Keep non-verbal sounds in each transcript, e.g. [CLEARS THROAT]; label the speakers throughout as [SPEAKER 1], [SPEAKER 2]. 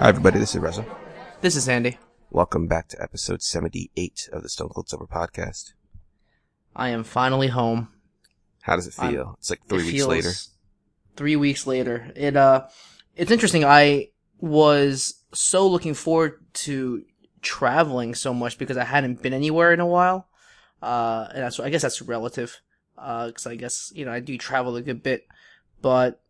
[SPEAKER 1] Hi, everybody. This is Reza.
[SPEAKER 2] This is Sandy.
[SPEAKER 1] Welcome back to episode 78 of the Stone Cold Sober podcast.
[SPEAKER 2] I am finally home.
[SPEAKER 1] How does it feel?
[SPEAKER 2] I'm-
[SPEAKER 1] it's like three weeks later.
[SPEAKER 2] Three weeks later. It uh it's interesting. I was so looking forward to traveling so much because I hadn't been anywhere in a while. Uh and that's I guess that's relative. Uh cuz I guess, you know, I do travel a good bit, but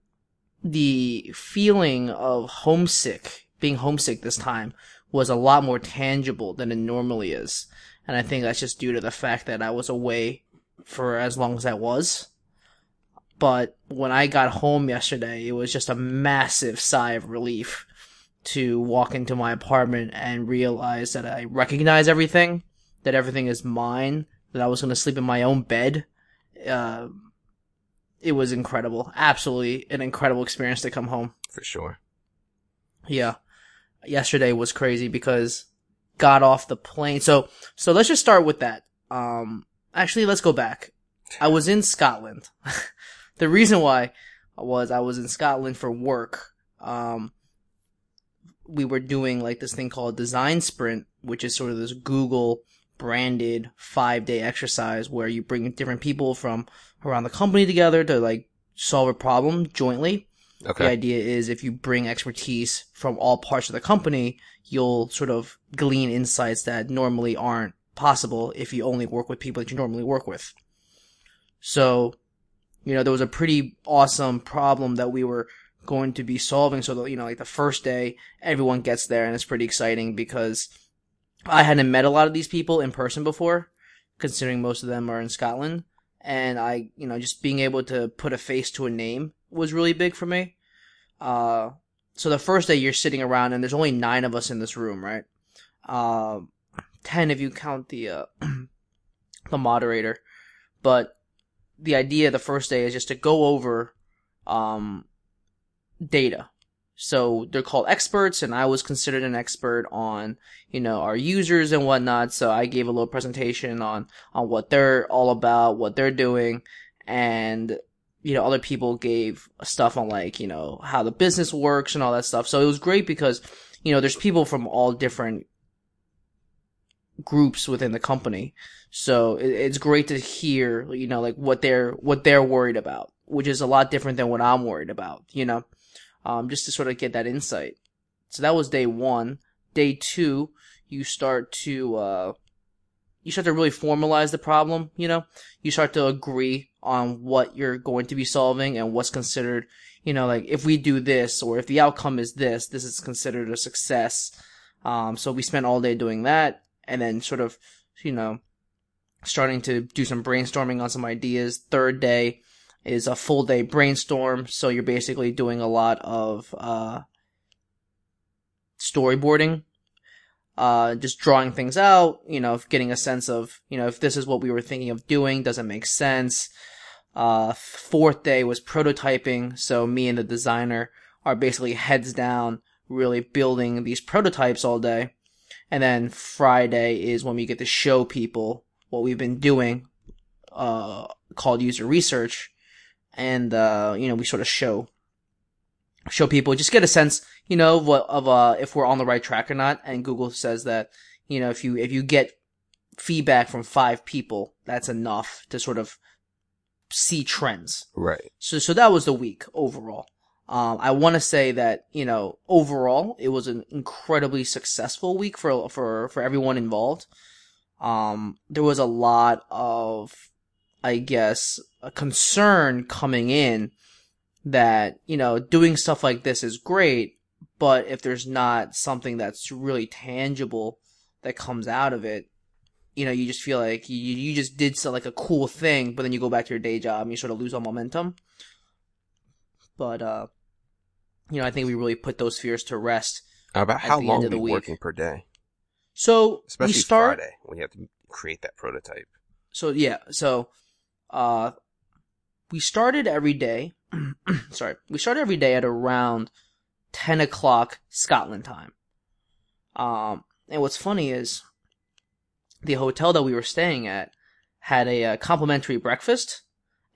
[SPEAKER 2] the feeling of homesick, being homesick this time was a lot more tangible than it normally is. And I think that's just due to the fact that I was away for as long as I was. But when I got home yesterday, it was just a massive sigh of relief to walk into my apartment and realize that I recognize everything, that everything is mine, that I was going to sleep in my own bed. Uh, it was incredible. Absolutely an incredible experience to come home.
[SPEAKER 1] For sure.
[SPEAKER 2] Yeah. Yesterday was crazy because got off the plane. So, so let's just start with that. Um, actually, let's go back. I was in Scotland. [LAUGHS] the reason why was I was in Scotland for work. Um, we were doing like this thing called design sprint, which is sort of this Google branded five day exercise where you bring different people from around the company together to like solve a problem jointly. The idea is if you bring expertise from all parts of the company, you'll sort of glean insights that normally aren't possible if you only work with people that you normally work with. So, you know, there was a pretty awesome problem that we were going to be solving. So, that, you know, like the first day, everyone gets there and it's pretty exciting because I hadn't met a lot of these people in person before, considering most of them are in Scotland. And I, you know, just being able to put a face to a name was really big for me. Uh, so the first day you're sitting around and there's only nine of us in this room, right? Uh, ten if you count the, uh, [CLEARS THROAT] the moderator. But the idea the first day is just to go over, um, data. So they're called experts and I was considered an expert on, you know, our users and whatnot. So I gave a little presentation on, on what they're all about, what they're doing. And, you know, other people gave stuff on like, you know, how the business works and all that stuff. So it was great because, you know, there's people from all different groups within the company. So it, it's great to hear, you know, like what they're, what they're worried about, which is a lot different than what I'm worried about, you know, um, just to sort of get that insight. So that was day one. Day two, you start to, uh, you start to really formalize the problem, you know, you start to agree on what you're going to be solving and what's considered, you know, like if we do this or if the outcome is this, this is considered a success. Um, so we spent all day doing that and then sort of, you know, starting to do some brainstorming on some ideas. Third day is a full day brainstorm. So you're basically doing a lot of, uh, storyboarding uh, just drawing things out, you know, getting a sense of, you know, if this is what we were thinking of doing, does it make sense? Uh, fourth day was prototyping, so me and the designer are basically heads down, really building these prototypes all day. And then Friday is when we get to show people what we've been doing, uh, called user research. And, uh, you know, we sort of show, show people, just get a sense, you know, of what, of, uh, if we're on the right track or not. And Google says that, you know, if you, if you get feedback from five people, that's enough to sort of see trends.
[SPEAKER 1] Right.
[SPEAKER 2] So, so that was the week overall. Um, I want to say that, you know, overall, it was an incredibly successful week for, for, for everyone involved. Um, there was a lot of, I guess, a concern coming in that, you know, doing stuff like this is great, but if there's not something that's really tangible that comes out of it, you know, you just feel like you, you just did so like a cool thing, but then you go back to your day job and you sort of lose all momentum. But, uh, you know, I think we really put those fears to rest.
[SPEAKER 1] About how long are we working per day?
[SPEAKER 2] So
[SPEAKER 1] Especially
[SPEAKER 2] we start.
[SPEAKER 1] Friday when you have to create that prototype.
[SPEAKER 2] So yeah, so uh, we started every day. [CLEARS THROAT] sorry, we started every day at around ten o'clock Scotland time. Um, and what's funny is the hotel that we were staying at had a uh, complimentary breakfast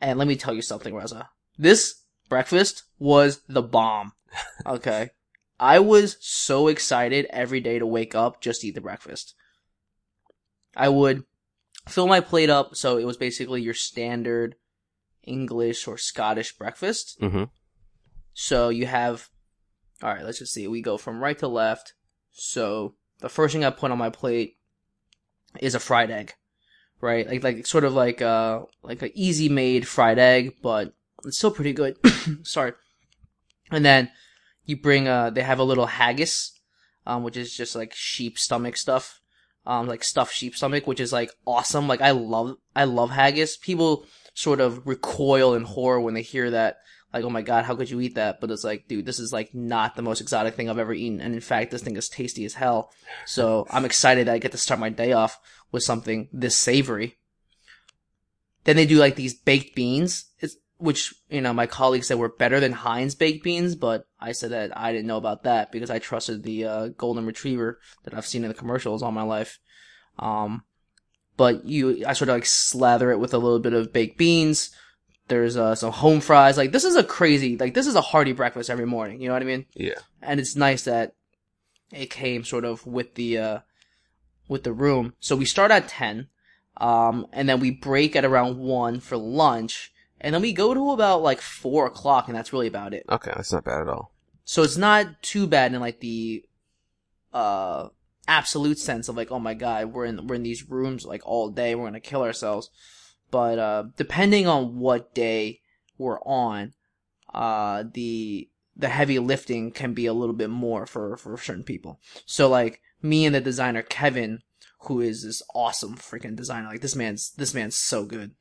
[SPEAKER 2] And let me tell you something, Reza. This breakfast was the bomb. [LAUGHS] Okay. I was so excited every day to wake up just to eat the breakfast. I would fill my plate up, so it was basically your standard English or Scottish breakfast.
[SPEAKER 1] Mm-hmm.
[SPEAKER 2] So you have, all right, let's just see. We go from right to left. So the first thing I put on my plate is a fried egg, right? Like, like sort of like uh like an easy made fried egg, but it's still pretty good. [COUGHS] Sorry. And then you bring uh they have a little haggis, um, which is just like sheep stomach stuff, um, like stuffed sheep stomach, which is like awesome. Like I love I love haggis. People sort of recoil in horror when they hear that. Like, oh my god, how could you eat that? But it's like, dude, this is like not the most exotic thing I've ever eaten. And in fact, this thing is tasty as hell. So I'm excited that I get to start my day off with something this savory. Then they do like these baked beans, which, you know, my colleagues said were better than Heinz baked beans, but I said that I didn't know about that because I trusted the, uh, golden retriever that I've seen in the commercials all my life. Um, but you, I sort of like slather it with a little bit of baked beans. There's, uh, some home fries. Like, this is a crazy, like, this is a hearty breakfast every morning. You know what I mean?
[SPEAKER 1] Yeah.
[SPEAKER 2] and it's nice that it came sort of with the uh with the room. So we start at ten, um, and then we break at around one for lunch, and then we go to about like four o'clock, and that's really about it.
[SPEAKER 1] Okay, that's not bad at all.
[SPEAKER 2] So it's not too bad in like the uh absolute sense of like, oh my god, we're in we're in these rooms like all day, we're gonna kill ourselves. But uh depending on what day we're on, uh the the heavy lifting can be a little bit more for for certain people. So like me and the designer Kevin, who is this awesome freaking designer, like this man's this man's so good.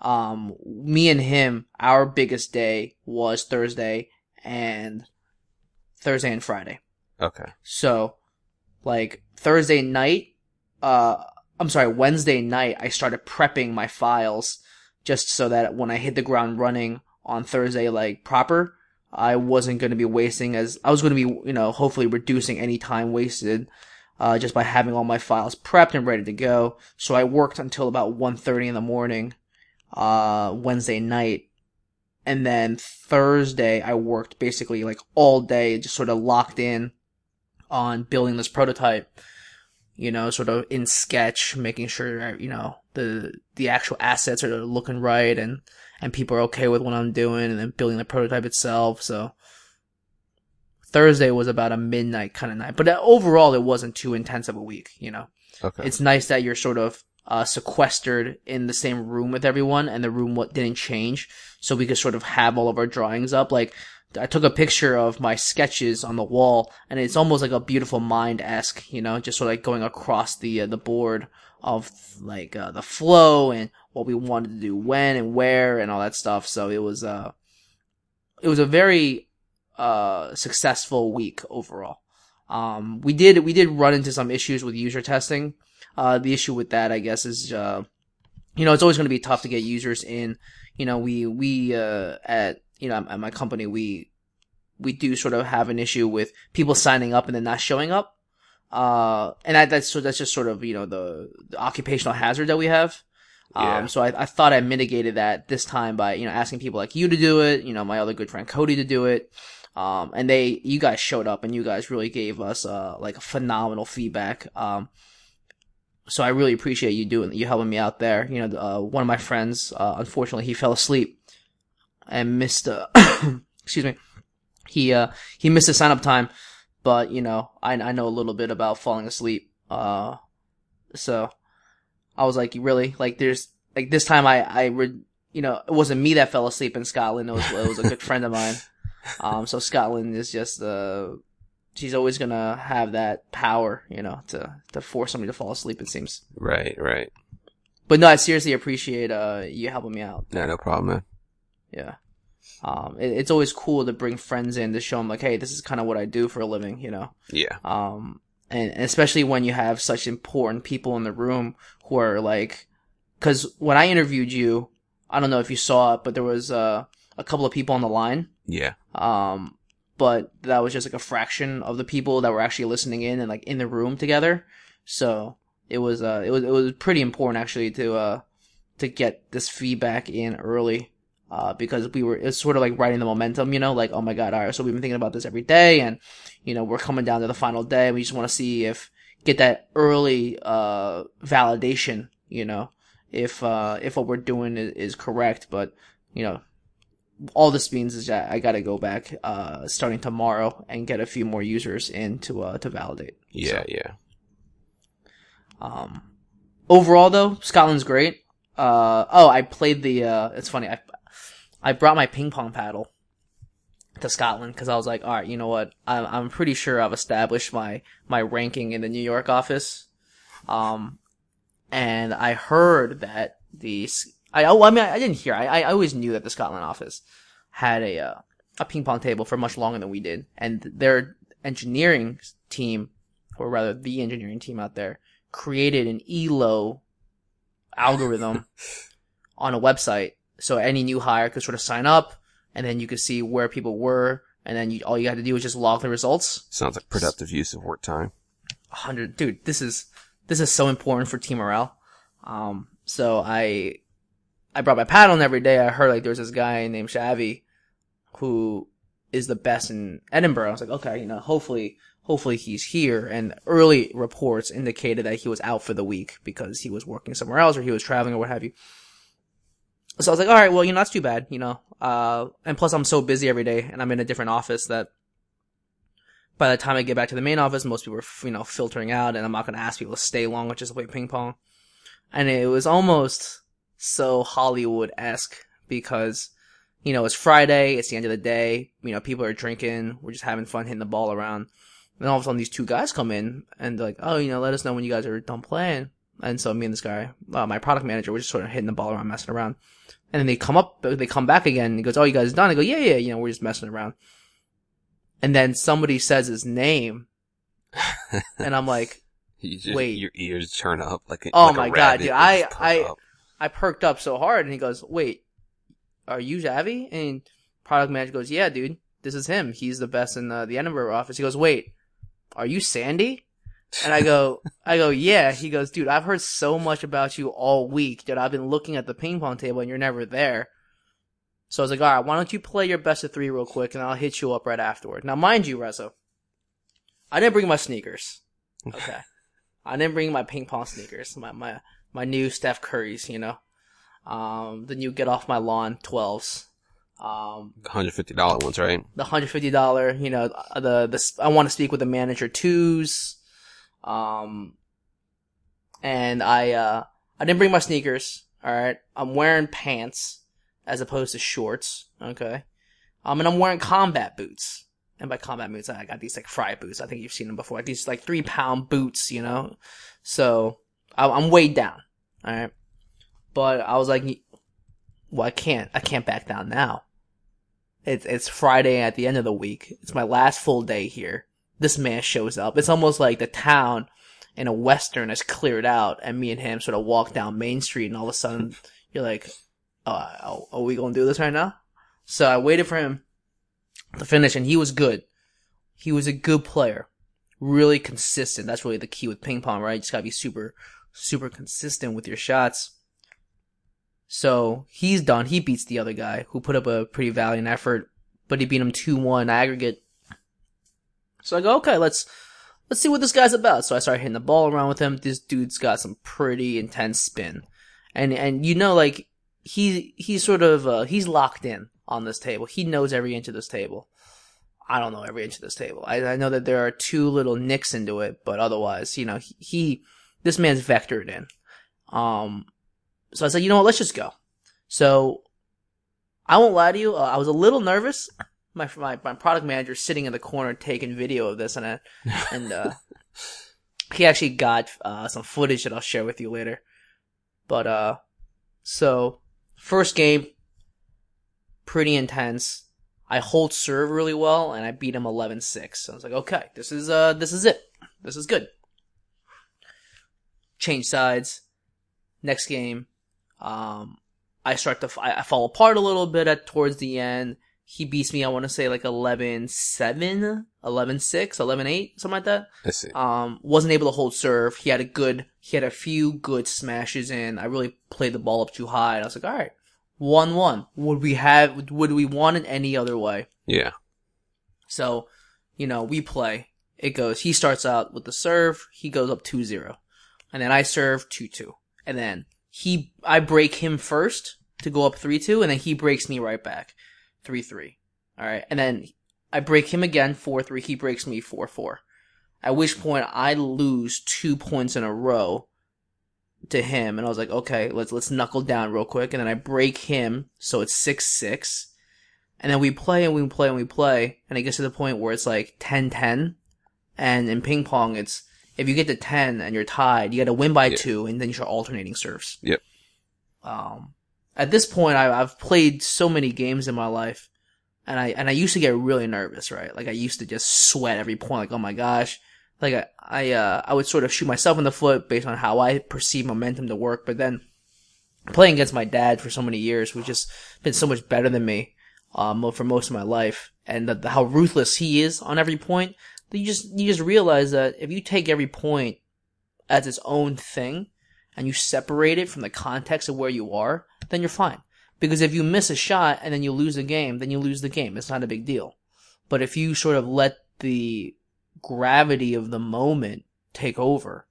[SPEAKER 2] Um, me and him, our biggest day was Thursday and Thursday and Friday.
[SPEAKER 1] Okay.
[SPEAKER 2] So, like Thursday night, uh, I'm sorry, Wednesday night, I started prepping my files just so that when I hit the ground running on Thursday, like proper, I wasn't going to be wasting as I was going to be, you know, hopefully reducing any time wasted. Uh, just by having all my files prepped and ready to go. So I worked until about 1.30 in the morning, uh, Wednesday night. And then Thursday, I worked basically like all day, just sort of locked in on building this prototype, you know, sort of in sketch, making sure, you know, the, the actual assets are looking right and, and people are okay with what I'm doing and then building the prototype itself. So Thursday was about a midnight kind of night, but overall it wasn't too intense of a week, you know.
[SPEAKER 1] Okay.
[SPEAKER 2] It's nice that you're sort of uh, sequestered in the same room with everyone, and the room what didn't change, so we could sort of have all of our drawings up. Like I took a picture of my sketches on the wall, and it's almost like a beautiful mind esque, you know, just sort of like going across the uh, the board of like uh, the flow and what we wanted to do when and where and all that stuff. So it was uh it was a very uh successful week overall. Um, we did we did run into some issues with user testing. Uh, the issue with that, I guess, is uh, you know, it's always going to be tough to get users in. You know, we we uh, at you know at my company we we do sort of have an issue with people signing up and then not showing up. Uh, and that, that's so that's just sort of you know the, the occupational hazard that we have.
[SPEAKER 1] Yeah.
[SPEAKER 2] Um, so I, I thought I mitigated that this time by you know asking people like you to do it, you know my other good friend Cody to do it. Um, and they, you guys showed up and you guys really gave us, uh, like a phenomenal feedback. Um, so I really appreciate you doing, you helping me out there. You know, uh, one of my friends, uh, unfortunately he fell asleep and missed, uh, [COUGHS] excuse me. He, uh, he missed his sign up time, but you know, I, I know a little bit about falling asleep. Uh, so I was like, really? Like there's, like this time I, I, re- you know, it wasn't me that fell asleep in Scotland. It was, it was a good friend of mine. [LAUGHS] Um, so Scotland is just, uh, she's always gonna have that power, you know, to, to force somebody to fall asleep, it seems.
[SPEAKER 1] Right, right.
[SPEAKER 2] But no, I seriously appreciate, uh, you helping me out.
[SPEAKER 1] No, no problem, man.
[SPEAKER 2] Yeah. Um, it, it's always cool to bring friends in to show them like, hey, this is kind of what I do for a living, you know?
[SPEAKER 1] Yeah.
[SPEAKER 2] Um, and, and especially when you have such important people in the room who are like, cause when I interviewed you, I don't know if you saw it, but there was, uh, a couple of people on the line.
[SPEAKER 1] Yeah.
[SPEAKER 2] Um, but that was just like a fraction of the people that were actually listening in and like in the room together. So it was, uh, it was, it was pretty important actually to, uh, to get this feedback in early. Uh, because we were, it's sort of like riding the momentum, you know, like, oh my god, alright, so we've been thinking about this every day and, you know, we're coming down to the final day and we just want to see if, get that early, uh, validation, you know, if, uh, if what we're doing is, is correct, but, you know, all this means is that I gotta go back, uh, starting tomorrow and get a few more users in to, uh, to validate.
[SPEAKER 1] Yeah,
[SPEAKER 2] So,
[SPEAKER 1] yeah.
[SPEAKER 2] um, overall though, Scotland's great. Uh, oh, I played the, uh, it's funny, I, I brought my ping pong paddle to Scotland because I was like, all right, you know what? I'm, I'm pretty sure I've established my, my ranking in the New York office. Um, and I heard that the, I, oh, I mean, I didn't hear, I, I always knew that the Scotland office had a, uh, a ping pong table for much longer than we did. And their engineering team, or rather the engineering team out there, created an ELO algorithm [LAUGHS] on a website. So any new hire could sort of sign up and then you could see where people were. And then you, all you had to do was just log the results.
[SPEAKER 1] Sounds like productive use of work time.
[SPEAKER 2] 100, dude, this is, this is so important for team morale. Um, so I, I brought my paddle and every day I heard like there was this guy named Shavi who is the best in Edinburgh. I was like, okay, you know, hopefully, hopefully he's here. And early reports indicated that he was out for the week because he was working somewhere else or he was traveling or what have you. So I was like, all right, well, you know, that's too bad, you know. Uh, and plus I'm so busy every day and I'm in a different office that by the time I get back to the main office, most people are, you know, filtering out and I'm not going to ask people to stay longer just to play ping pong. And it was almost so Hollywood-esque because, you know, it's Friday, it's the end of the day, you know, people are drinking, we're just having fun hitting the ball around. And all of a sudden these two guys come in and they're like, oh, you know, let us know when you guys are done playing. And so me and this guy, uh, my product manager, we're just sort of hitting the ball around, messing around. And then they come up, they come back again and he goes, oh, you guys done? I go, yeah, yeah, you know, we're just messing around. And then somebody says his name [LAUGHS] and I'm like,
[SPEAKER 1] You just,
[SPEAKER 2] Wait.
[SPEAKER 1] your ears turn up like a,
[SPEAKER 2] Oh
[SPEAKER 1] like
[SPEAKER 2] my God, dude, I- I-
[SPEAKER 1] up.
[SPEAKER 2] I perked up so hard and he goes, wait, are you Javi? And product manager goes, yeah, dude, this is him. He's the best in the, the Edinburgh office. He goes, wait, are you Sandy? And I go, I go, yeah. He goes, dude, I've heard so much about you all week, dude. I've been looking at the ping pong table and you're never there. So I was like, all right, why don't you play your best of three real quick and I'll hit you up right afterward. Now, mind you, Reza, I didn't bring my sneakers. [LAUGHS] Okay. I didn't bring my ping pong sneakers, my, my, my new Steph Curry's, you know. Um, the new get off my lawn 12s. Um,
[SPEAKER 1] $150 ones, right?
[SPEAKER 2] the hundred fifty dollar, you know, the the I want to speak with the manager twos, um, and I uh I didn't bring my sneakers. All right, I'm wearing pants as opposed to shorts. Okay, um, and I'm wearing combat boots. And by combat boots, I got these like Frye boots. I think you've seen them before. Like these like three pound boots, you know. So I, I'm weighed down. All right, but I was like, well, I can't. I can't back down now. It's it's Friday at the end of the week. It's my last full day here. This man shows up. It's almost like the town in a western has cleared out, and me and him sort of walk down Main Street, and all of a sudden you're like, uh, "Oh, are we gonna do this right now?" So I waited for him to finish, and he was good. He was a good player, really consistent. That's really the key with ping pong, right? You just gotta be super, super consistent with your shots. So he's done. He beats the other guy who put up a pretty valiant effort, but he beat him 2-1 aggregate. So I go, okay, let's, let's see what this guy's about. So I start hitting the ball around with him. This dude's got some pretty intense spin. And, and you know, like, he, he's sort of, uh, he's locked in on this table. He knows every inch of this table. I don't know every inch of this table. I, I know that there are two little nicks into it, but otherwise, you know, he, he this man's vectored in. Um, so I said, you know what, let's just go. So I won't lie to you, uh, I was a little nervous. My, my my product manager sitting in the corner taking video of this, and I, [LAUGHS] and uh, he actually got uh, some footage that I'll share with you later. But uh, so first game, pretty intense. I hold serve really well, and I beat him 11-6. So I was like, okay, this is uh, this is it. This is good. Change sides. Next game, um, I start to, I, I fall apart a little bit at towards the end. He beats me, I want to say like 11-7, 11-6, 11-8, something like that.
[SPEAKER 1] I see.
[SPEAKER 2] Um, wasn't able to hold serve. He had a good, he had a few good smashes in. I really played the ball up too high. And I was like, all right, one one. Would we have? Would we want it any other way?
[SPEAKER 1] Yeah.
[SPEAKER 2] So, you know, we play. It goes. He starts out with the serve. He goes up 2-0. and then I serve two two, and then he I break him first to go up three two, and then he breaks me right back three three. All right, and then I break him again four three. He breaks me four four. At which point I lose two points in a row to him, and I was like, okay, let's let's knuckle down real quick, and then I break him, so it's six six. And then we play and we play and we play, and it gets to the point where it's like 10-10. And in ping pong, it's if you get to 10 and you're tied, you got to win by
[SPEAKER 1] Yeah.
[SPEAKER 2] two, and then you start alternating serves.
[SPEAKER 1] Yep.
[SPEAKER 2] Um, at this point, I, I've played so many games in my life, and I and I used to get really nervous, right? Like I used to just sweat every point, like oh my gosh, like I I uh, I would sort of shoot myself in the foot based on how I perceive momentum to work, but then playing against my dad for so many years, who's just been so much better than me, um, for most of my life, and the, the, how ruthless he is on every point, you just you just realize that if you take every point as its own thing, and you separate it from the context of where you are, then you're fine. Because if you miss a shot and then you lose the game, then you lose the game. It's not a big deal. But if you sort of let the gravity of the moment take over,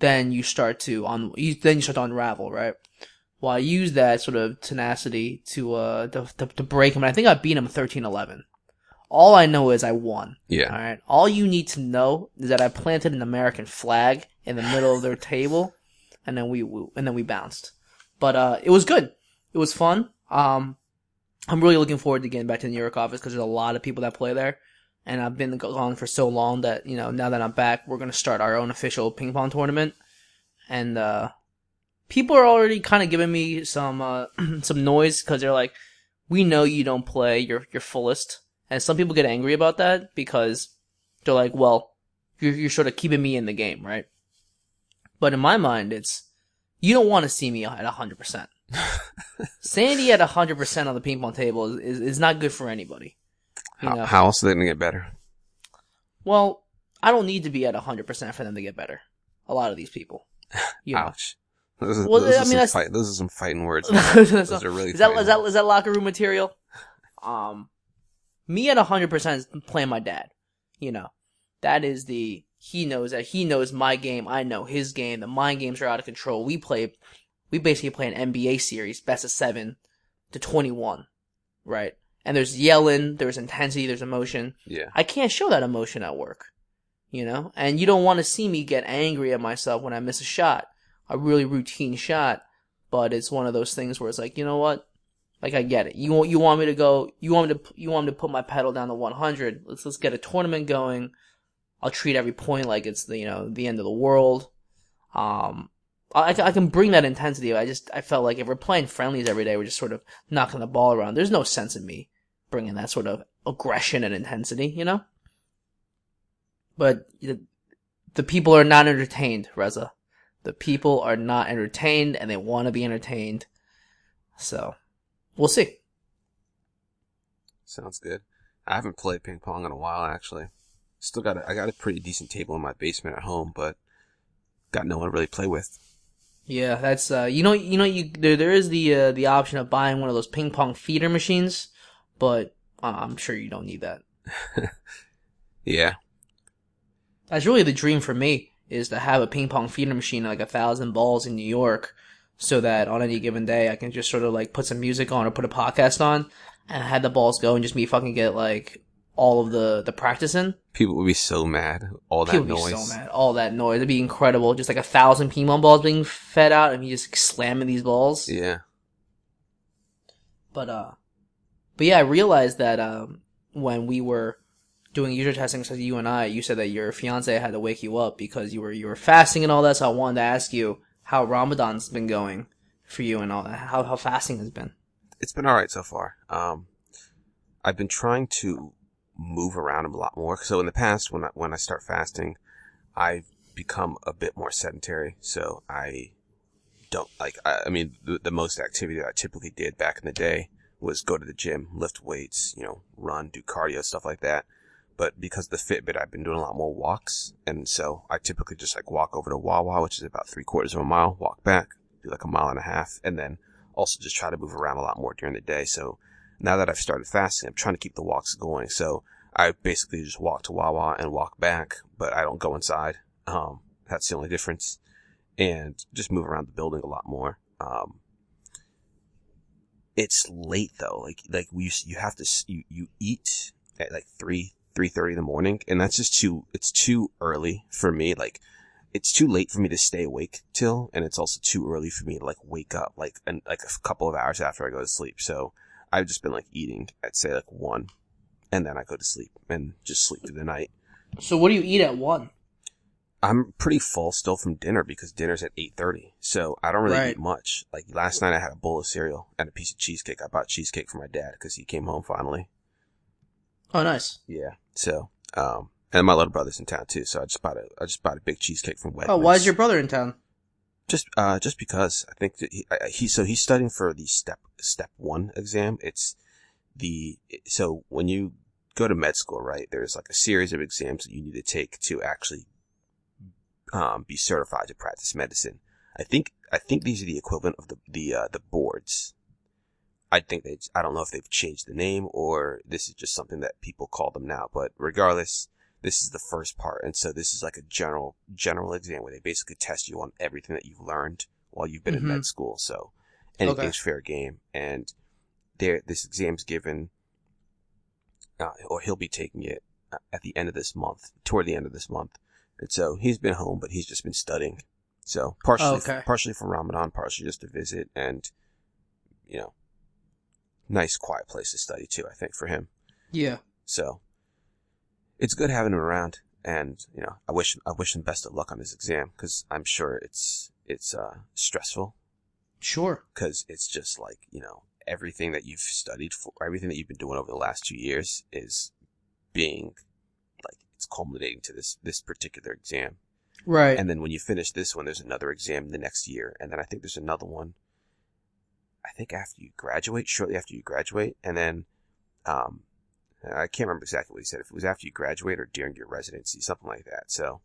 [SPEAKER 2] then you start to on you, then you start to unravel, right? Well, I use that sort of tenacity to uh to, to, to break him. And I think I beat him 13-11. All I know is I won.
[SPEAKER 1] Yeah.
[SPEAKER 2] All right. All you need to know is that I planted an American flag in the middle of their table, and then we and then we bounced. But uh, it was good. It was fun. Um, I'm really looking forward to getting back to the New York office because there's a lot of people that play there, and I've been gone for so long that you know now that I'm back, we're gonna start our own official ping pong tournament, and uh, people are already kind of giving me some uh, [CLEARS THROAT] some noise because they're like, "We know you don't play your your fullest," and some people get angry about that because they're like, "Well, you're you're sort of keeping me in the game, right?" But in my mind, it's you don't want to see me at hundred percent. [LAUGHS] Sandy at hundred percent on the ping pong table is, is, is not good for anybody. You
[SPEAKER 1] How,
[SPEAKER 2] know?
[SPEAKER 1] how else are they gonna get better?
[SPEAKER 2] Well, I don't need to be at hundred percent for them to get better. A lot of these people. You know.
[SPEAKER 1] Ouch. Those are,
[SPEAKER 2] Well,
[SPEAKER 1] those,
[SPEAKER 2] I mean,
[SPEAKER 1] fight, those are some fighting words. [LAUGHS] Those are really
[SPEAKER 2] is that is that that locker room material? Um, me at hundred percent is playing my dad. You know, that is the he knows that he knows my game. I know his game. The mind games are out of control. We play, we basically play an NBA series, best of seven to twenty one, right? And there's yelling, there's intensity, there's emotion.
[SPEAKER 1] Yeah.
[SPEAKER 2] I can't show that emotion at work, you know? And you don't want to see me get angry at myself when I miss a shot, a really routine shot, but it's one of those things where it's like, you know what? Like I get it. You want you want me to go, you want me to you want me to put my pedal down to 100. Let's let's get a tournament going. I'll treat every point like it's the, you know, the end of the world. Um I, I can bring that intensity. I just I felt like if we're playing friendlies every day, we're just sort of knocking the ball around. There's no sense in me bringing that sort of aggression and intensity, you know. But the, the people are not entertained, Reza. The people are not entertained, and they want to be entertained. So, we'll see.
[SPEAKER 1] Sounds good. I haven't played ping pong in a while, actually. Still got a, I got a pretty decent table in my basement at home, but got no one to really play with.
[SPEAKER 2] Yeah, that's uh, you know, you know, you there there is the uh, the option of buying one of those ping pong feeder machines, but uh, I'm sure you don't need that. [LAUGHS]
[SPEAKER 1] Yeah.
[SPEAKER 2] That's really the dream for me is to have a ping pong feeder machine like a thousand balls in New York, so that on any given day I can just sort of like put some music on or put a podcast on and have the balls go and just me fucking get like all of the the practice in.
[SPEAKER 1] People would be so mad. All that
[SPEAKER 2] People would
[SPEAKER 1] noise.
[SPEAKER 2] be so mad. All that noise. It'd be incredible. Just like a thousand pong balls being fed out and me just slamming these balls.
[SPEAKER 1] Yeah.
[SPEAKER 2] But uh, but yeah, I realized that um, when we were doing user testing, so you and I, you said that your fiance had to wake you up because you were you were fasting and all that. So I wanted to ask you how Ramadan's been going for you and all that. How how fasting has been.
[SPEAKER 1] It's been alright so far. Um, I've been trying to move around a lot more. So in the past, when I, when I start fasting, I've become a bit more sedentary. So I don't like, I, I mean, the, the most activity that I typically did back in the day was go to the gym, lift weights, you know, run, do cardio, stuff like that. But because of the Fitbit, I've been doing a lot more walks. And so I typically just like walk over to Wawa, which is about three quarters of a mile, walk back, do like a mile and a half, and then also just try to move around a lot more during the day. So now that I've started fasting, I'm trying to keep the walks going. So I basically just walk to Wawa and walk back, but I don't go inside. Um, that's the only difference. And just move around the building a lot more. Um, it's late though. Like, like we, you have to, you, you eat at like three, three thirty in the morning, and that's just too. It's too early for me. Like, it's too late for me to stay awake till, and it's also too early for me to like wake up like and like a couple of hours after I go to sleep. So I've just been like eating at say like one, and then I go to sleep and just sleep through the night.
[SPEAKER 2] So what do you eat at one?
[SPEAKER 1] I'm pretty full still from dinner because dinner's at 8.30. So I don't really
[SPEAKER 2] Right.
[SPEAKER 1] eat much. Like last night I had a bowl of cereal and a piece of cheesecake. I bought cheesecake for my dad because he came home finally.
[SPEAKER 2] Oh, nice.
[SPEAKER 1] Yeah. So, um, and my little brother's in town too. So I just bought a, I just bought a big cheesecake from Wegmans.
[SPEAKER 2] Oh, why is your brother in town?
[SPEAKER 1] Just, uh, just because I think that he, he, so he's studying for the step, step one exam. It's the, so when you go to med school, right, there's like a series of exams that you need to take to actually, um, be certified to practice medicine. I think, I think these are the equivalent of the, the, uh, the boards. I think they, I don't know if they've changed the name or this is just something that people call them now, but regardless, this is the first part. And so this is like a general, general exam where they basically test you on everything that you've learned while you've been in
[SPEAKER 2] Mhm.
[SPEAKER 1] med school. So anything's
[SPEAKER 2] Okay.
[SPEAKER 1] fair game. And there, this exam's given, uh, or he'll be taking it uh, at the end of this month, toward the end of this month. And so he's been home, but he's just been studying. So partially,
[SPEAKER 2] Oh, okay.
[SPEAKER 1] partially for Ramadan, partially just to visit and, you know, nice quiet place to study too, I think for him.
[SPEAKER 2] Yeah.
[SPEAKER 1] So it's good having him around, and you know, I wish I wish him best of luck on his exam because I'm sure it's it's uh, stressful
[SPEAKER 2] Sure.
[SPEAKER 1] because it's just like you know everything that you've studied for, everything that you've been doing over the last two years is being like it's culminating to this this particular exam,
[SPEAKER 2] Right.
[SPEAKER 1] and then when you finish this one, there's another exam the next year, and then I think there's another one. I think after you graduate, shortly after you graduate, and then, um, I can't remember exactly what he said. If it was after you graduate or during your residency, something like that. So,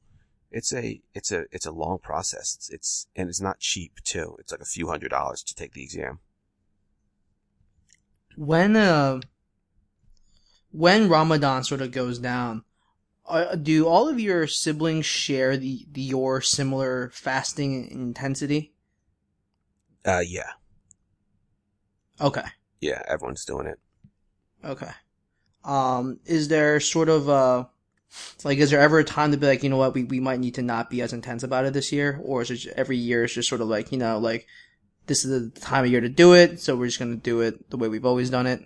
[SPEAKER 1] it's a it's a it's a long process. It's, it's and it's not cheap too. It's like a few hundred dollars to take the exam.
[SPEAKER 2] when uh when Ramadan sort of goes down, uh, do all of your siblings share the, the your similar fasting intensity?
[SPEAKER 1] Uh, yeah,
[SPEAKER 2] Okay.
[SPEAKER 1] yeah, everyone's doing it.
[SPEAKER 2] Okay. Um, is there sort of uh like is there ever a time to be like, you know what, we, we might need to not be as intense about it this year? Or is it every year it's just sort of like, you know, like this is the time of year to do it, so we're just gonna do it the way we've always done it?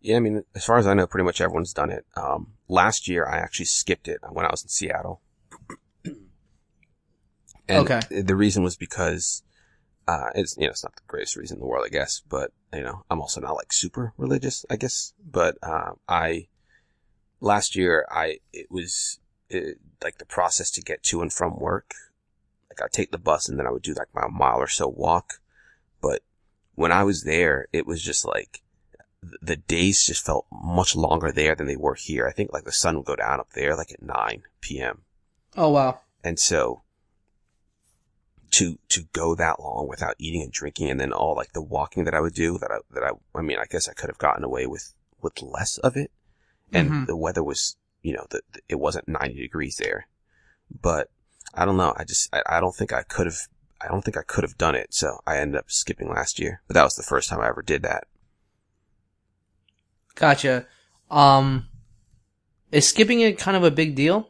[SPEAKER 1] Yeah, I mean, as far as I know, pretty much everyone's done it. Um, last year I actually skipped it when I was in Seattle. [CLEARS THROAT] And
[SPEAKER 2] Okay.
[SPEAKER 1] The reason was because, uh, it's, you know, it's not the greatest reason in the world, I guess, but, you know, I'm also not like super religious, I guess, but, uh, I, last year I, it was, it, like the process to get to and from work. Like I'd take the bus and then I would do like my mile or so walk. But when I was there, it was just like, the days just felt much longer there than they were here. I think like the sun would go down up there like at 9 p.m.
[SPEAKER 2] Oh wow.
[SPEAKER 1] And so to, to go that long without eating and drinking and then all like the walking that I would do that I, that I, I mean, I guess I could have gotten away with, with less of it. And
[SPEAKER 2] Mhm.
[SPEAKER 1] the weather was, you know, the, the- it wasn't 90 degrees there, but I don't know. I just, I, I don't think I could have, I don't think I could have done it. So I ended up skipping last year, but that was the first time I ever did that.
[SPEAKER 2] Gotcha. Um is skipping it kind of a big deal?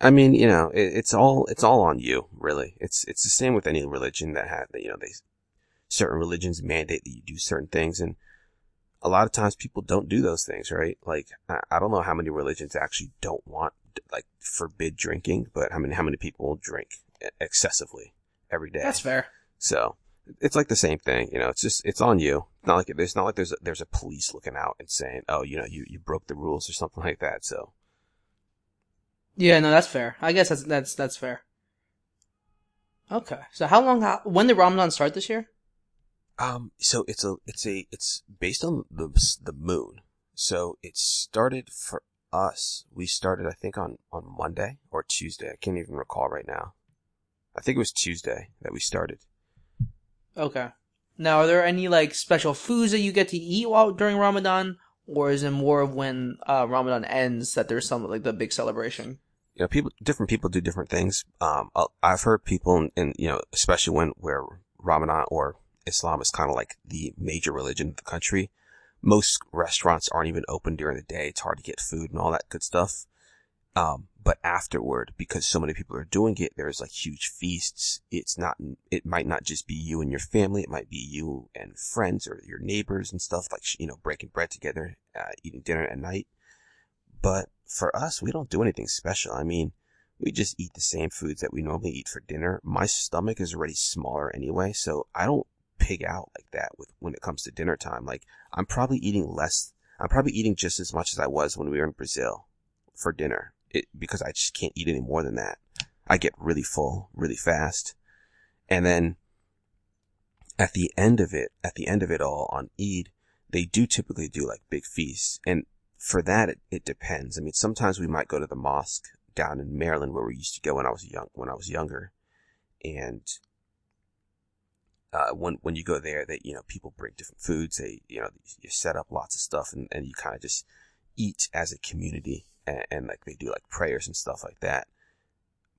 [SPEAKER 1] I mean, you know, it, it's all it's all on you, really. It's it's the same with any religion that had that you know they certain religions mandate that you do certain things, and a lot of times people don't do those things, right? Like I, I don't know how many religions actually don't want like forbid drinking, but how many how many people drink excessively every day?
[SPEAKER 2] That's fair.
[SPEAKER 1] So it's like the same thing, you know. It's just it's on you. It's not like it's not like there's a, there's a police looking out and saying, oh, you know, you you broke the rules or something like that. So
[SPEAKER 2] Yeah, no, that's fair. I guess that's that's that's fair. Okay. So how long how, when did Ramadan start this year?
[SPEAKER 1] Um, so it's a, it's a, it's based on the, the moon. So it started for us. We started, I think, on, on Monday or Tuesday. I can't even recall right now. I think it was Tuesday that we started.
[SPEAKER 2] Okay. Now, are there any like special foods that you get to eat while during Ramadan, or is it more of when uh, Ramadan ends that there's some like the big celebration?
[SPEAKER 1] You know, people, different people do different things. Um, I'll- I've heard people, and you know, especially when where Ramadan or Islam is kind of like the major religion of the country. Most restaurants aren't even open during the day. It's hard to get food and all that good stuff. Um, but afterward, because so many people are doing it, there's like huge feasts. It's not, it might not just be you and your family. It might be you and friends or your neighbors and stuff like, you know, breaking bread together, uh, eating dinner at night. But for us, we don't do anything special. I mean, we just eat the same foods that we normally eat for dinner. My stomach is already smaller anyway, so I don't pig out like that with when it comes to dinner time. Like I'm probably eating less. I'm probably eating just as much as I was when we were in Brazil for dinner. It because I just can't eat any more than that. I get really full really fast, and then at the end of it, at the end of it all on Eid, they do typically do like big feasts, and for that it, it depends. I mean, sometimes we might go to the mosque down in Maryland where we used to go when I was young when I was younger, and uh, when when you go there, that you know people bring different foods. They you know you set up lots of stuff, and, and you kind of just eat as a community, and, and like they do like prayers and stuff like that.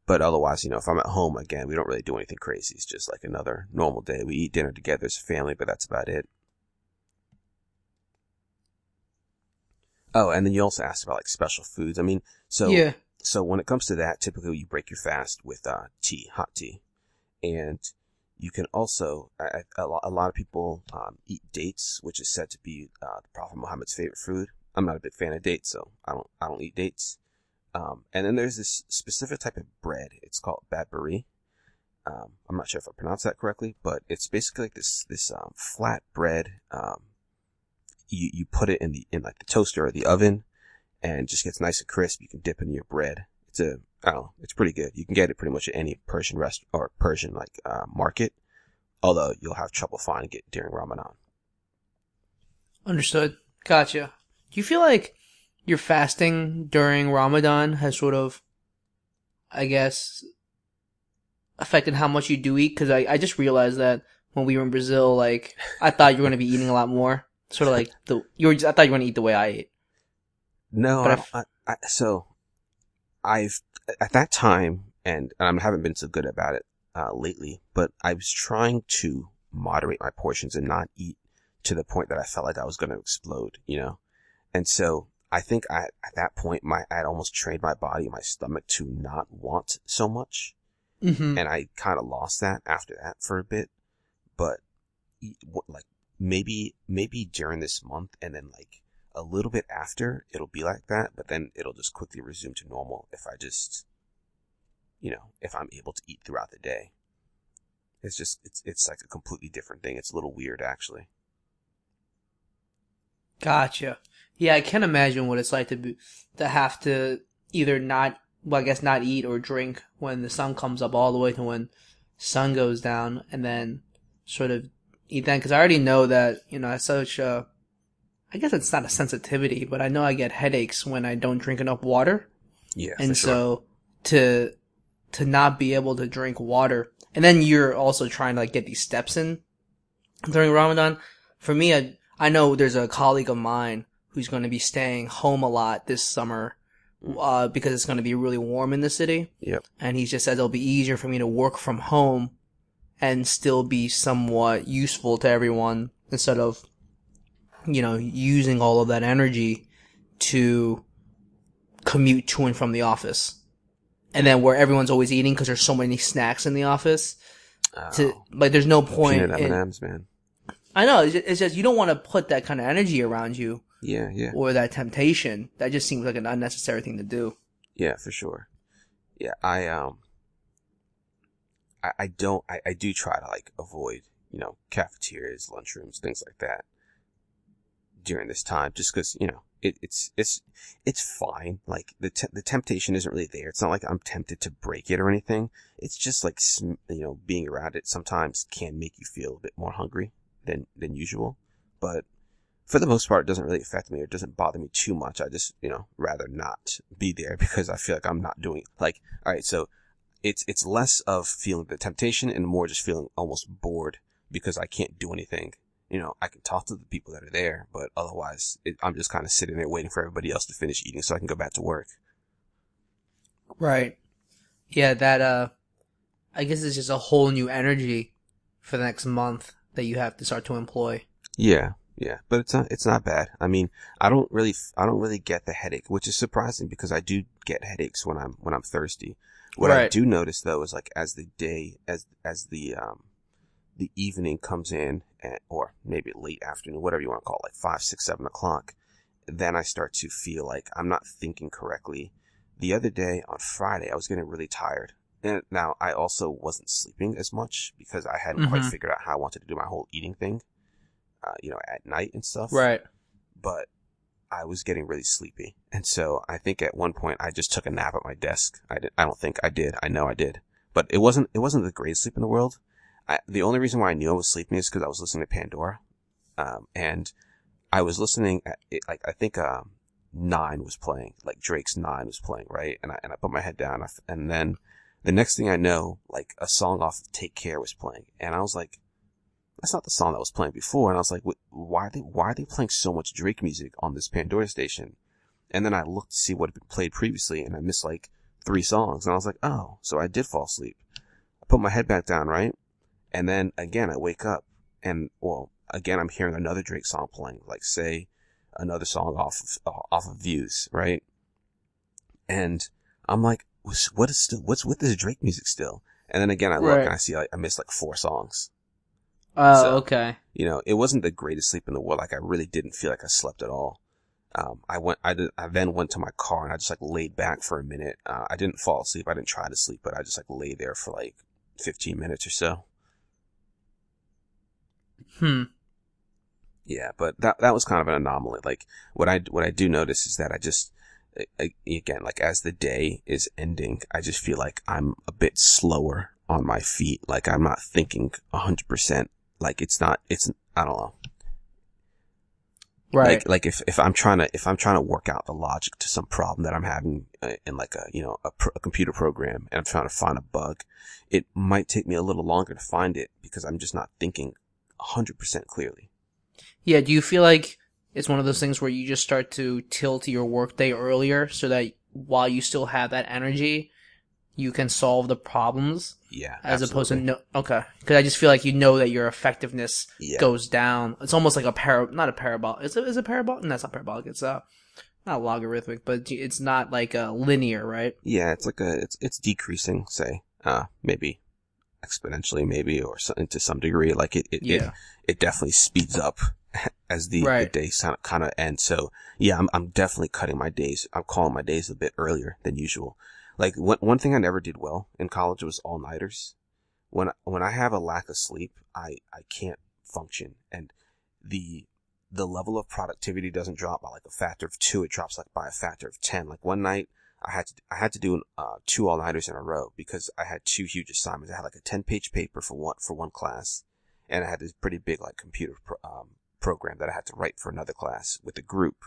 [SPEAKER 1] But otherwise, you know, if I'm at home again, we don't really do anything crazy. It's just like another normal day. We eat dinner together as a family, but that's about it. Oh, and then you also asked about like special foods. I mean, so
[SPEAKER 2] yeah,
[SPEAKER 1] so when it comes to that, typically you break your fast with uh, tea, hot tea, and you can also a, lot, a lot of people um, eat dates, which is said to be uh, the Prophet Muhammad's favorite food. I'm not a big fan of dates, so I don't I don't eat dates. Um, and then there's this specific type of bread. It's called badburi. Um, I'm not sure if I pronounced that correctly, but it's basically like this this um, flat bread. Um, you you put it in the in like the toaster or the oven, and just gets nice and crisp. You can dip into your bread. It's a I don't know. It's pretty good. You can get it pretty much at any Persian rest or Persian like uh, market. Although you'll have trouble finding it during Ramadan.
[SPEAKER 2] understood. Gotcha. Do you feel like your fasting during Ramadan has sort of, I guess, affected how much you do eat? Because I, I just realized that when we were in Brazil, like I thought you were going to be eating a lot more. Sort of like the you were. Just, I thought you were going to eat the way I ate.
[SPEAKER 1] No,
[SPEAKER 2] But
[SPEAKER 1] I,
[SPEAKER 2] I've-
[SPEAKER 1] I, I, so I've at that time, and I haven't been so good about it uh, lately. But I was trying to moderate my portions and not eat to the point that I felt like I was going to explode. You know, and so I think I at that point my I had almost trained my body, my stomach to not want so much.
[SPEAKER 2] Mm-hmm.
[SPEAKER 1] and I kind of lost that after that for a bit. But what- like maybe maybe during this month, and then like a little bit after, it'll be like that. But then it'll just quickly resume to normal if I just, you know, if I'm able to eat throughout the day. It's just it's it's like a completely different thing. It's a little weird actually.
[SPEAKER 2] Gotcha. Yeah, I can imagine what it's like to be to have to either not, well, I guess not eat or drink when the sun comes up all the way to when sun goes down, and then sort of eat then. Because I already know that you know, it's such a, I guess it's not a sensitivity, but I know I get headaches when I don't drink enough water,
[SPEAKER 1] Yeah,
[SPEAKER 2] and
[SPEAKER 1] sure.
[SPEAKER 2] so to to not be able to drink water, and then you're also trying to like get these steps in during Ramadan. For me, I, I know there's a colleague of mine who's going to be staying home a lot this summer, uh, because it's going to be really warm in the city.
[SPEAKER 1] Yep.
[SPEAKER 2] And he just said it'll be easier for me to work from home and still be somewhat useful to everyone instead of, you know, using all of that energy to commute to and from the office. And then where everyone's always eating because there's so many snacks in the office. To
[SPEAKER 1] Oh,
[SPEAKER 2] like, there's no point.
[SPEAKER 1] peanut
[SPEAKER 2] in-
[SPEAKER 1] M&Ms, man.
[SPEAKER 2] I know. It's just, it's just you don't want to put that kind of energy around you
[SPEAKER 1] Yeah, yeah.
[SPEAKER 2] or that temptation. That just seems like an unnecessary thing to do.
[SPEAKER 1] Yeah, for sure. Yeah, I um, I, I don't, I, I do try to like avoid, you know, cafeterias, lunchrooms, things like that during this time, just because you know it, it's it's it's fine. Like the te- the temptation isn't really there. It's not like I'm tempted to break it or anything. It's just like you know, being around it sometimes can make you feel a bit more hungry than than usual, but for the most part, it doesn't really affect me or it doesn't bother me too much. I just, you know, rather not be there [LAUGHS] because I feel like I'm not doing like, all right. So it's, it's less of feeling the temptation and more just feeling almost bored because I can't do anything. You know, I can talk to the people that are there, but otherwise it, I'm just kind of sitting there waiting for everybody else to finish eating so I can go back to work.
[SPEAKER 2] Right. Yeah, that uh I guess it's just a whole new energy for the next month that you have to start to employ.
[SPEAKER 1] Yeah, yeah, but it's not it's not bad. I mean, I don't really I don't really get the headache, which is surprising because I do get headaches when I'm when I'm thirsty. What I do notice though is like as the day as as the um the evening comes in, and, or maybe late afternoon, whatever you want to call it, like five, six, seven o'clock, then I start to feel like I'm not thinking correctly. The other day on Friday, I was getting really tired. And now I also wasn't sleeping as much because I hadn't quite
[SPEAKER 2] Mhm.
[SPEAKER 1] figured out how I wanted to do my whole eating thing, uh, you know, at night and stuff
[SPEAKER 2] Right.
[SPEAKER 1] but I was getting really sleepy. And so I think at one point I just took a nap at my desk. I did, I don't think I did. I know I did, but it wasn't, it wasn't the greatest sleep in the world. I, the only reason why I knew I was sleeping is because I was listening to Pandora. Um, and I was listening at it, like, I think, um, nine was playing, like Drake's nine was playing, right? And I, and I put my head down and then the next thing I know, like a song off of Take Care was playing. And I was like, that's not the song that was playing before. And I was like, why are they, why are they playing so much Drake music on this Pandora station? And then I looked to see what had been played previously and I missed like three songs. And I was like, oh, so I did fall asleep. I put my head back down, right? And then again, I wake up and, well, again, I'm hearing another Drake song playing, like say another song off of, uh, off of views, right? And I'm like, "What's- what is still, what's with this Drake music still? And then again, I look
[SPEAKER 2] Right.
[SPEAKER 1] and I see like, I missed like four songs
[SPEAKER 2] Oh,
[SPEAKER 1] So-
[SPEAKER 2] okay.
[SPEAKER 1] you know, it wasn't the greatest sleep in the world. Like I really didn't feel like I slept at all. Um, I went, I did, I then went to my car and I just like laid back for a minute. Uh, I didn't fall asleep. I didn't try to sleep, but I just like lay there for like 15 minutes or so.
[SPEAKER 2] Hmm.
[SPEAKER 1] Yeah, but that, that was kind of an anomaly. Like what I, what I do notice is that I just, I- again, like as the day is ending, I just feel like I'm a bit slower on my feet. Like I'm not thinking a hundred percent. Like it's not, it's, I don't know.
[SPEAKER 2] Right.
[SPEAKER 1] Like, like if, if I'm trying to, if I'm trying to work out the logic to some problem that I'm having uh, in like a, you know, a, pro- a computer program and I'm trying to find a bug, it might take me a little longer to find it because I'm just not thinking 100% clearly.
[SPEAKER 2] yeah, do you feel like it's one of those things where you just start to tilt your workday earlier so that while you still have that energy, you can solve the problems
[SPEAKER 1] Yeah.
[SPEAKER 2] as opposed to no okay because i just feel like you know that your effectiveness
[SPEAKER 1] yeah.
[SPEAKER 2] goes down it's almost like a para not a parabolic is it is it parabolic no, that's not parabolic it's uh not logarithmic but it's not like a linear right
[SPEAKER 1] Yeah. It's like a, it's, it's decreasing, say, uh, maybe exponentially, maybe, or so, to some degree. Like it, it, it,
[SPEAKER 2] yeah
[SPEAKER 1] it definitely speeds up [LAUGHS] as the,
[SPEAKER 2] Right.
[SPEAKER 1] the days kind of, kind of end. So yeah, I'm, I'm definitely cutting my days. I'm calling my days a bit earlier than usual. Like one, one thing I never did well in college was all nighters. When, when I have a lack of sleep, I, I can't function and the, the level of productivity doesn't drop by like a factor of two. It drops like by a factor of 10. Like one night I had to, I had to do, uh, two all nighters in a row because I had two huge assignments. I had like a 10 page paper for one, for one class and I had this pretty big like computer pro- um, program that I had to write for another class with a group.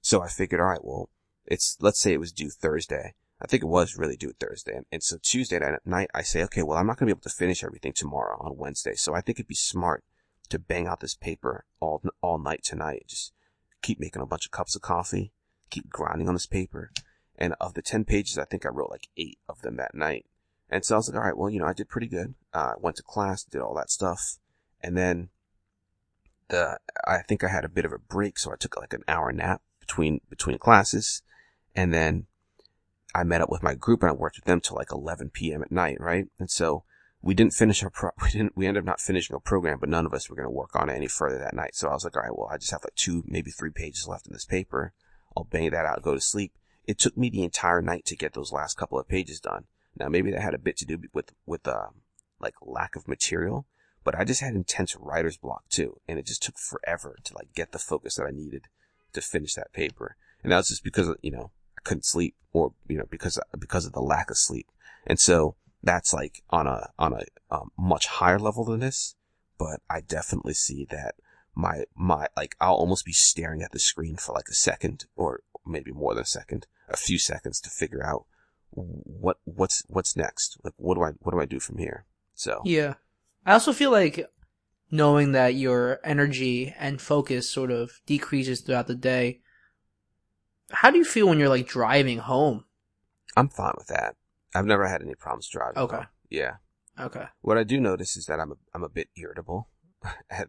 [SPEAKER 1] So I figured, all right, well, it's let's say it was due Thursday. I think it was really due Thursday, and, so Tuesday night- I say, okay, well, I'm not gonna be able to finish everything tomorrow on Wednesday, so I think it'd be smart to bang out this paper all all night tonight. Just keep making a bunch of cups of coffee, keep grinding on this paper, and of the ten pages, I think I wrote like eight of them that night. And so I was like, all right, well, you know, I did pretty good. Uh, went to class, did all that stuff. And then the, I think I had a bit of a break. So I took like an hour nap between, between classes. And then I met up with my group and I worked with them till like 11 PM at night, right? And so we didn't finish our pro, [LAUGHS] we didn't, we ended up not finishing our program, but none of us were going to work on it any further that night. So I was like, all right, well, I just have like two, maybe three pages left in this paper. I'll bang that out, go to sleep. It took me the entire night to get those last couple of pages done. Now maybe that had a bit to do with, with, um, like lack of material, but I just had intense writer's block too. And it just took forever to like get the focus that I needed to finish that paper. And that was just because, you know, I couldn't sleep or, you know, because, because of the lack of sleep. And so that's like on a, on a um, much higher level than this, but I definitely see that my, my, like I'll almost be staring at the screen for like a second or maybe more than a second, a few seconds to figure out what, what's, what's next? Like, what do I, what do I do from here? So,
[SPEAKER 2] yeah i also feel like knowing that your energy and focus sort of decreases throughout the day. How do you feel when you're like driving home?
[SPEAKER 1] I'm fine with that. I've never had any problems driving.
[SPEAKER 2] Okay.
[SPEAKER 1] though. Yeah.
[SPEAKER 2] Okay.
[SPEAKER 1] What I do notice is that I'm a, I'm a bit irritable [LAUGHS] at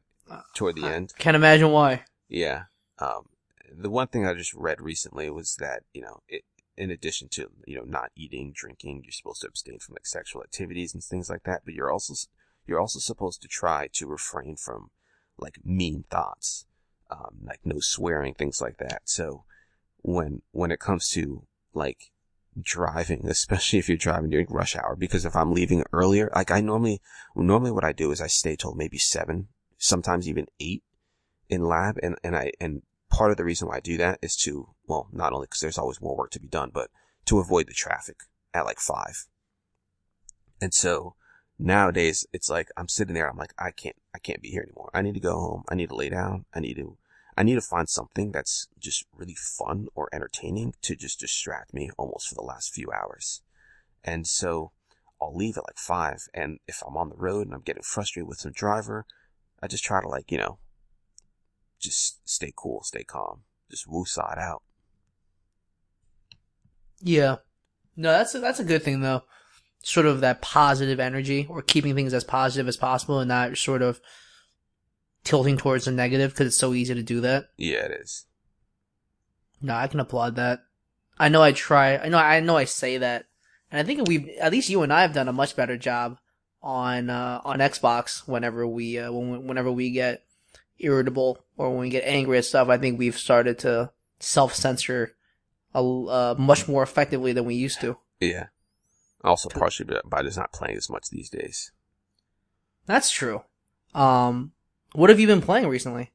[SPEAKER 1] toward the
[SPEAKER 2] I
[SPEAKER 1] end.
[SPEAKER 2] Can't imagine why.
[SPEAKER 1] Yeah. Um, the one thing I just read recently was that, you know, it, in addition to, you know, not eating, drinking, you're supposed to abstain from like sexual activities and things like that, but you're also, you're also supposed to try to refrain from like mean thoughts, um, like no swearing, things like that. So when, when it comes to like driving, [LAUGHS] especially if you're driving during rush hour, because if I'm leaving earlier, like I normally, normally what I do is I stay till maybe seven, sometimes even eight in lab and, and I, and part of the reason why I do that is to, well, not only because there's always more work to be done, but to avoid the traffic at like five. And so nowadays it's like I'm sitting there, I'm like, I can't, I can't be here anymore. I need to go home. I need to lay down. I need to, I need to find something that's just really fun or entertaining to just distract me almost for the last few hours. And so I'll leave at like five. And if I'm on the road and I'm getting frustrated with some driver, I just try to like, you know, just stay cool, stay calm, just woo side out.
[SPEAKER 2] Yeah. No, that's a, that's a good thing though. Sort of that positive energy or keeping things as positive as possible and not sort of tilting towards the negative because it's so easy to do that.
[SPEAKER 1] Yeah, it is.
[SPEAKER 2] No, I can applaud that. I know I try. I know. I know. I say that, and I think we've at least you and I have done a much better job on uh, on Xbox whenever we uh, when we, whenever we get irritable or when we get angry at stuff. I think we've started to self censor uh, much more effectively than we used to.
[SPEAKER 1] Yeah. Also, partially by just not playing as much these days.
[SPEAKER 2] That's true. Um, what have you been playing recently?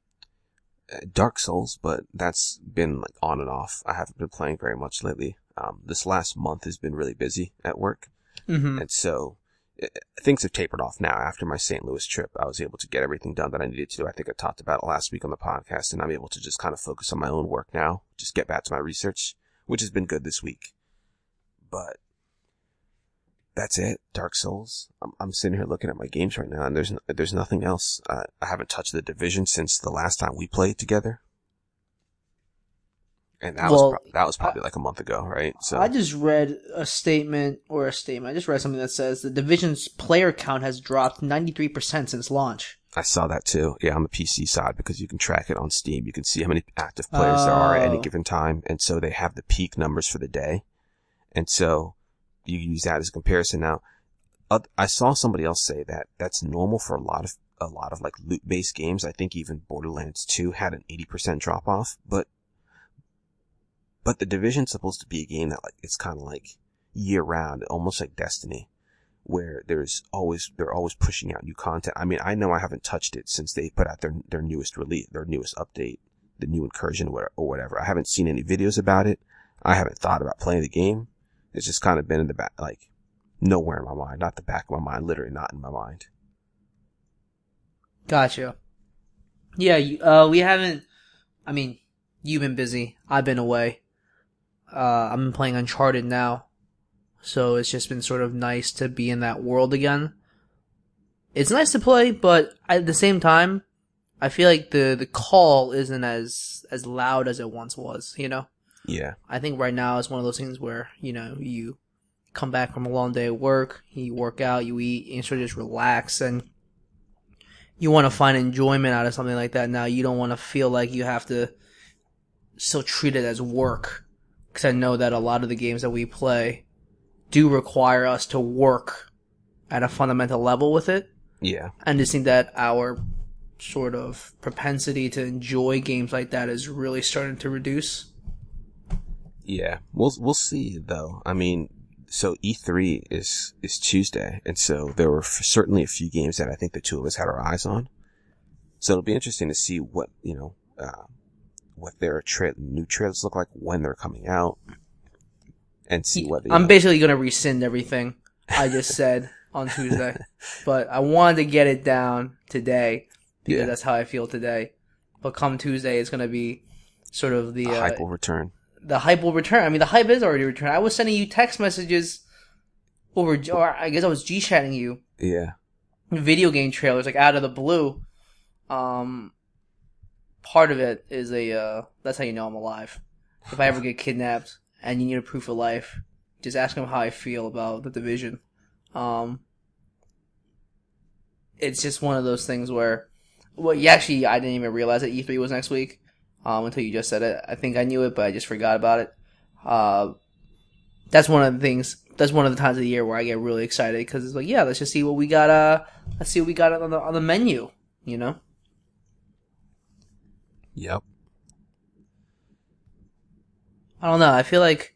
[SPEAKER 1] Uh, Dark Souls, but that's been like on and off. I haven't been playing very much lately. Um, this last month has been really busy at work.
[SPEAKER 2] Mm-hmm.
[SPEAKER 1] And so uh, things have tapered off now. After my St. Louis trip, I was able to get everything done that I needed to. I think I talked about it last week on the podcast, and I'm able to just kind of focus on my own work now, just get back to my research, which has been good this week. But that's it. Dark Souls. I'm, I'm sitting here looking at my games right now, and there's n- there's nothing else. Uh, I haven't touched the division since the last time we played together, and that
[SPEAKER 2] Well,
[SPEAKER 1] was pro- that was probably like a month ago, right? So
[SPEAKER 2] I just read a statement or a statement. I just read something that says the division's player count has dropped 93% since launch.
[SPEAKER 1] I saw that too. Yeah, on the PC side because you can track it on Steam. You can see how many active players there are at any
[SPEAKER 2] Oh.
[SPEAKER 1] given time, and so they have the peak numbers for the day, and so you use that as a comparison. Now, I saw somebody else say that that's normal for a lot of a lot of like loot based games. I think even Borderlands 2 had an 80% drop off, but but the division's supposed to be a game that like it's kind of like year round, almost like Destiny where there's always they're always pushing out new content. I mean, I know I haven't touched it since they put out their their newest release, their newest update, the new incursion or whatever. I haven't seen any videos about it. I haven't thought about playing the game. It's just kind of been in the back, like nowhere in my mind, not the back of my mind, literally not in my mind.
[SPEAKER 2] Gotcha. Yeah, uh, we haven't. I mean, you've been busy. I've been away. Uh, been playing Uncharted now, so it's just been sort of nice to be in that world again. It's nice to play, but at the same time, I feel like the the call isn't as as loud as it once was. You know,
[SPEAKER 1] Yeah,
[SPEAKER 2] I think right now is one of those things where you know you come back from a long day at work, you work out, you eat, and you sort of just relax and you want to find enjoyment out of something like that now. You don't want to feel like you have to still treat it as work. Because I know that a lot of the games that we play do require us to work at a fundamental level with it.
[SPEAKER 1] yeah,
[SPEAKER 2] And just think that our sort of propensity to enjoy games like that is really starting to reduce.
[SPEAKER 1] Yeah. We'll we'll see though. I mean, so E3 is is Tuesday, and so there were f- certainly a few games that I think the two of us had our eyes on. So it'll be interesting to see what you know, uh, what their tra- new trailers look like when they're coming out, and see what. you
[SPEAKER 2] I'm
[SPEAKER 1] know-
[SPEAKER 2] basically going to rescind everything I just said on [LAUGHS] Tuesday, but I wanted to get it down today because
[SPEAKER 1] Yeah.
[SPEAKER 2] that's how I feel today. But come Tuesday, it's going to be sort of the
[SPEAKER 1] the
[SPEAKER 2] uh,
[SPEAKER 1] hype will return.
[SPEAKER 2] The hype will return. I mean, the hype is already returned. I was sending you text messages over, or I guess I was G chatting you
[SPEAKER 1] Yeah,
[SPEAKER 2] video game trailers like out of the blue Um, part of it is a uh, that's how you know I'm alive. If I ever get kidnapped and you need a proof of life, just ask them how I feel about the division. Um, it's just one of those things where, well, you actually I didn't even realize that E3 was next week um, until you just said it. I think I knew it, but I just forgot about it. Uh, that's one of the things. That's one of the times of the year where I get really excited because it's like, yeah, let's just see what we got. Uh, let's see what we got on the on the menu. You know.
[SPEAKER 1] Yep.
[SPEAKER 2] I don't know. I feel like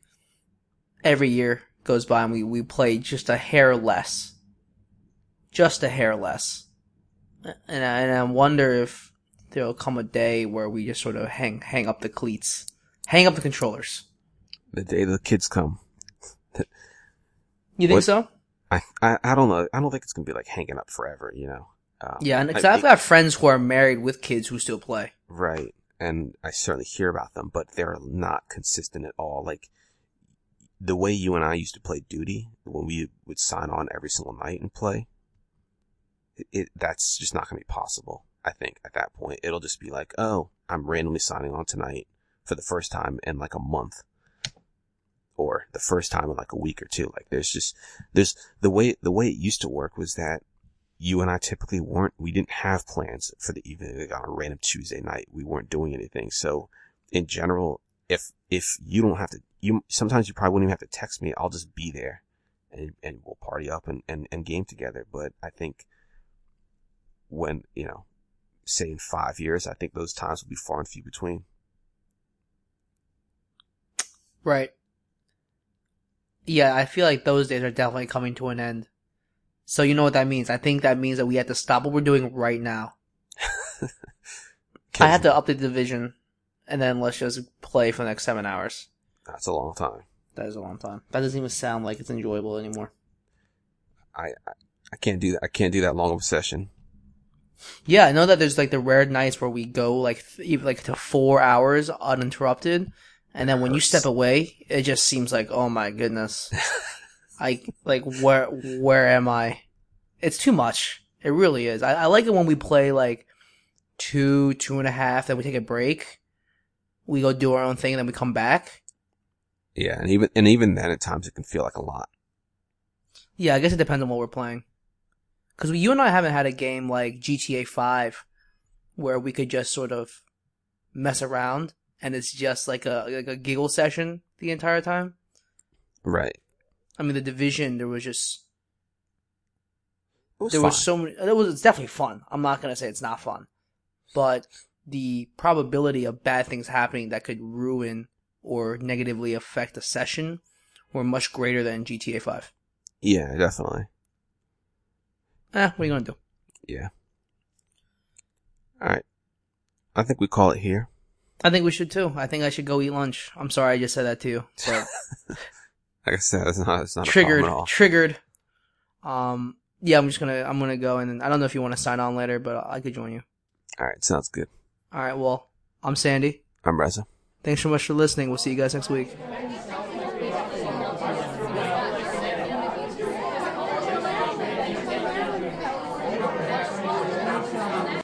[SPEAKER 2] every year goes by and we, we play just a hair less. Just a hair less. And I, and I wonder if there'll come a day where we just sort of hang hang up the cleats, hang up the controllers.
[SPEAKER 1] The day the kids come.
[SPEAKER 2] You think
[SPEAKER 1] What-
[SPEAKER 2] so?
[SPEAKER 1] I, I, I don't know. I don't think it's going to be like hanging up forever, you know? Um,
[SPEAKER 2] Yeah, and 'cause
[SPEAKER 1] I-
[SPEAKER 2] I've got friends who are married with kids who still play.
[SPEAKER 1] Right. And I certainly hear about them, but they're not consistent at all. Like the way you and I used to play duty when we would sign on every single night and play, it, it that's just not going to be possible. I think at that point, it'll just be like, oh, I'm randomly signing on tonight for the first time in like a month or the first time in like a week or two. Like there's just, there's the way, the way it used to work was that you and I typically weren't, we didn't have plans for the evening like on a random Tuesday night. We weren't doing anything. So in general, if, if you don't have to, you, sometimes you probably wouldn't even have to text me. I'll just be there and, and we'll party up and, and, and game together. But I think when, you know, say in five years, I think those times will be far and few between.
[SPEAKER 2] Right. Yeah, I feel like those days are definitely coming to an end. So you know what that means? I think that means that we have to stop what we're doing right now. [LAUGHS] I have to update the division, and then let's just play for the next seven hours.
[SPEAKER 1] That's a long time.
[SPEAKER 2] That is a long time. That doesn't even sound like it's enjoyable anymore.
[SPEAKER 1] I, I, I can't do that. I can't do that long of a session.
[SPEAKER 2] Yeah, I know that there's like the rare nights where we go like th- even like to four hours uninterrupted, and then when you step away, it just seems like oh my goodness, [LAUGHS] I like where where am I? It's too much. It really is. I, I like it when we play like two two and a half, then we take a break, we go do our own thing, and then we come back.
[SPEAKER 1] Yeah. And even, and even then at times it can feel like a lot.
[SPEAKER 2] Yeah, I guess it depends on what we're playing. Because you and I haven't had a game like GTA 5 where we could just sort of mess around and it's just like a like a giggle session the entire time.
[SPEAKER 1] Right.
[SPEAKER 2] I mean, the division there was just
[SPEAKER 1] was
[SPEAKER 2] there
[SPEAKER 1] fine.
[SPEAKER 2] was so many. It was it's definitely fun. I'm not gonna say it's not fun, but the probability of bad things happening that could ruin or negatively affect a session were much greater than GTA 5.
[SPEAKER 1] yeah, definitely.
[SPEAKER 2] Eh, what are you gonna do?
[SPEAKER 1] Yeah. All right. I think we call it here.
[SPEAKER 2] I think we should too. I think I should go eat lunch. I'm sorry I just said that to you. But [LAUGHS]
[SPEAKER 1] Like I said, it's not, it's not
[SPEAKER 2] triggered,
[SPEAKER 1] a at all.
[SPEAKER 2] triggered. Um, yeah, I'm just gonna, I'm gonna go and then, I don't know if you want to sign on later, but I could join you.
[SPEAKER 1] All right. Sounds good.
[SPEAKER 2] All right. Well, I'm Sandy.
[SPEAKER 1] I'm Reza.
[SPEAKER 2] Thanks so much for listening. We'll see you guys next week.